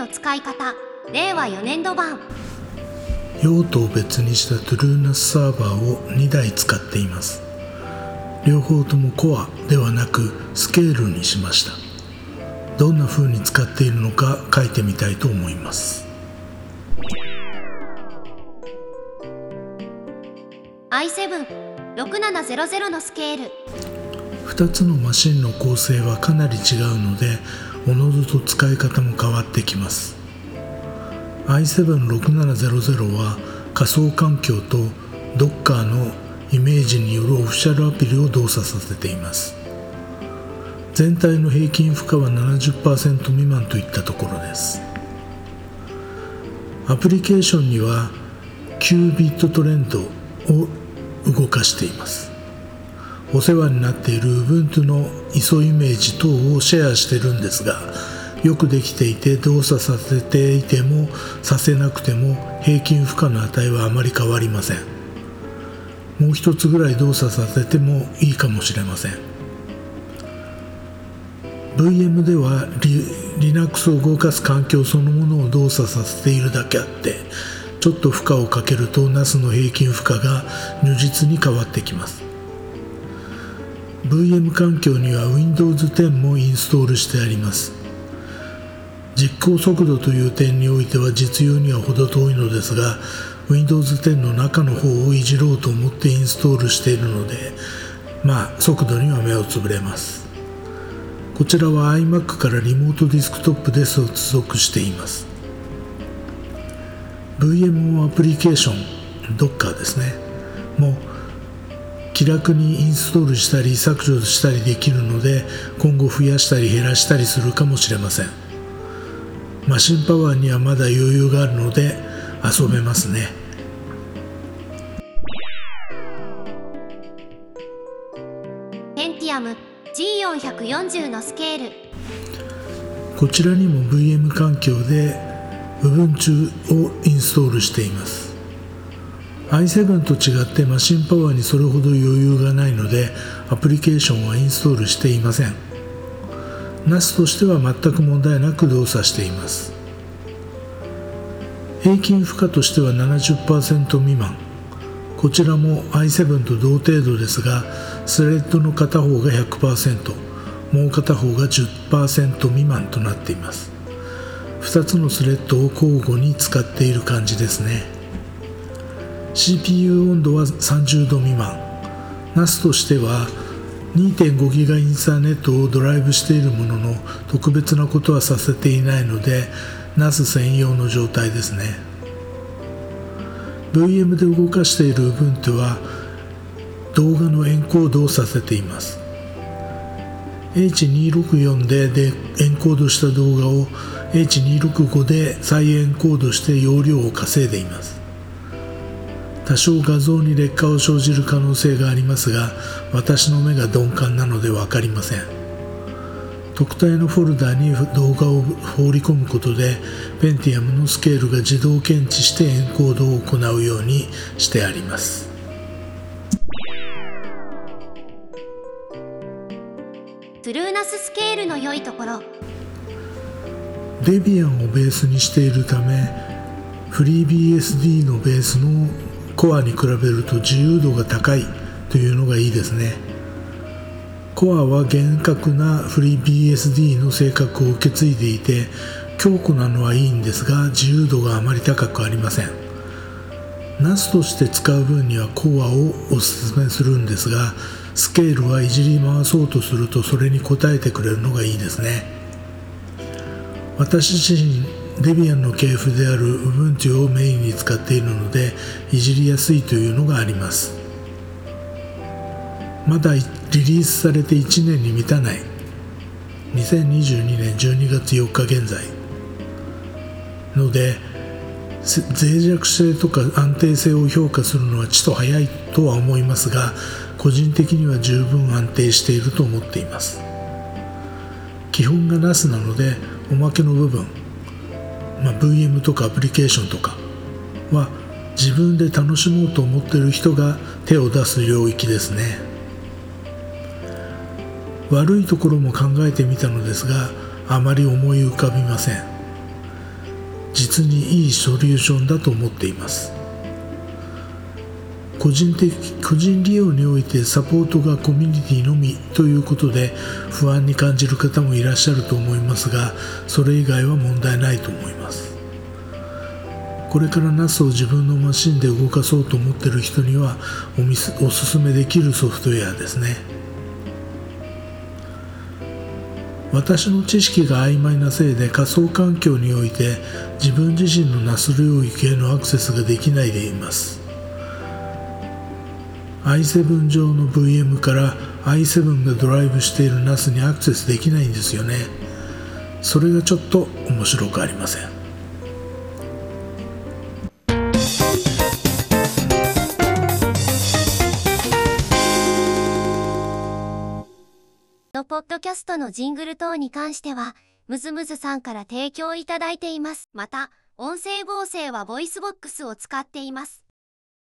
の使い方令和4年度版。用途を別にしたトゥルーナスサーバーを2台使っています。両方ともコアではなくスケールにしました。どんな風に使っているのか書いてみたいと思います「i7-6700」のスケール。2つのマシンの構成はかなり違うのでおのずと使い方も変わってきます。i7-6700 は仮想環境と Docker のイメージによるオフィシャルアプリを動作させています。全体の平均負荷は70%未満といったところです。アプリケーションには9ビットトレンドを動かしています。お世話になっている Ubuntu の ISO イメージ等をシェアしてるんですがよくできていて動作させていてもさせなくても平均負荷の値はあまり変わりません。もう一つぐらい動作させてもいいかもしれません。VM では Linux を動かす環境そのものを動作させているだけあってちょっと負荷をかけると NAS の平均負荷が如実に変わってきます。VM 環境には Windows 10もインストールしてあります。実行速度という点においては実用には程遠いのですが Windows 10の中の方をいじろうと思ってインストールしているのでまあ速度には目をつぶれます。こちらは iMac からリモートディスクトップで接続しています。VMO アプリケーション Docker ですね。もう気楽にインストールしたり削除したりできるので今後増やしたり減らしたりするかもしれません。マシンパワーにはまだ余裕があるので遊べますね。ペンティアム G440 のスケール。こちらにも VM 環境で Ubuntu をインストールしています i7 と違ってマシンパワーにそれほど余裕がないのでアプリケーションはインストールしていません。NAS としては全く問題なく動作しています。平均負荷としては70%未満。こちらも i7 と同程度ですがスレッドの片方が100%もう片方が10%未満となっています。2つのスレッドを交互に使っている感じですね。CPU 温度は30度未満。NAS としては 2.5GB インターネットをドライブしているものの特別なことはさせていないので NAS 専用の状態ですね。VM で動かしている Ubuntu は動画のエンコードをさせています。H264 ででエンコードした動画を H265 で再エンコードして容量を稼いでいます。多少画像に劣化を生じる可能性がありますが私の目が鈍感なので分かりません。特定のフォルダに動画を放り込むことでペンティアムのスケールが自動検知してエンコードを行うようにしてあります。トゥルーナススケールの良いところ。デビアンをベースにしているためフリー BSD のベースのコアに比べると自由度が高いというのがいいですね。コアは厳格なフリー BSD の性格を受け継いでいて強固なのはいいんですが自由度があまり高くありません。NAS として使う分にはコアをお勧めするんですがスケールはいじり回そうとするとそれに応えてくれるのがいいですね。私自身デビアンの系譜である Ubuntu をメインに使っているのでいじりやすいというのがあります。まだリリースされて1年に満たない。2022年12月4日現在。ので脆弱性とか安定性を評価するのはちと早いとは思いますが個人的には十分安定していると思っています。基本が NAS なのでおまけの部分まあ、VM とかアプリケーションとかは自分で楽しもうと思ってる人が手を出す領域ですね。悪いところも考えてみたのですがあまり思い浮かびません。実にいいソリューションだと思っています。個人的個人利用においてサポートがコミュニティのみということで不安に感じる方もいらっしゃると思いますがそれ以外は問題ないと思います。これから NAS を自分のマシンで動かそうと思ってる人にはおみすおすすめできるソフトウェアですね。私の知識が曖昧なせいで仮想環境において自分自身の NAS 領域へのアクセスができないでいます。I7 上の VM から i7 がドライブしている NAS にアクセスできないんですよねそれがちょっと面白くありませんのポッドキャストのジングル等に関しては、ムズムズさんから提供いただいています。また、音声合成は VOICEVOX を使っています。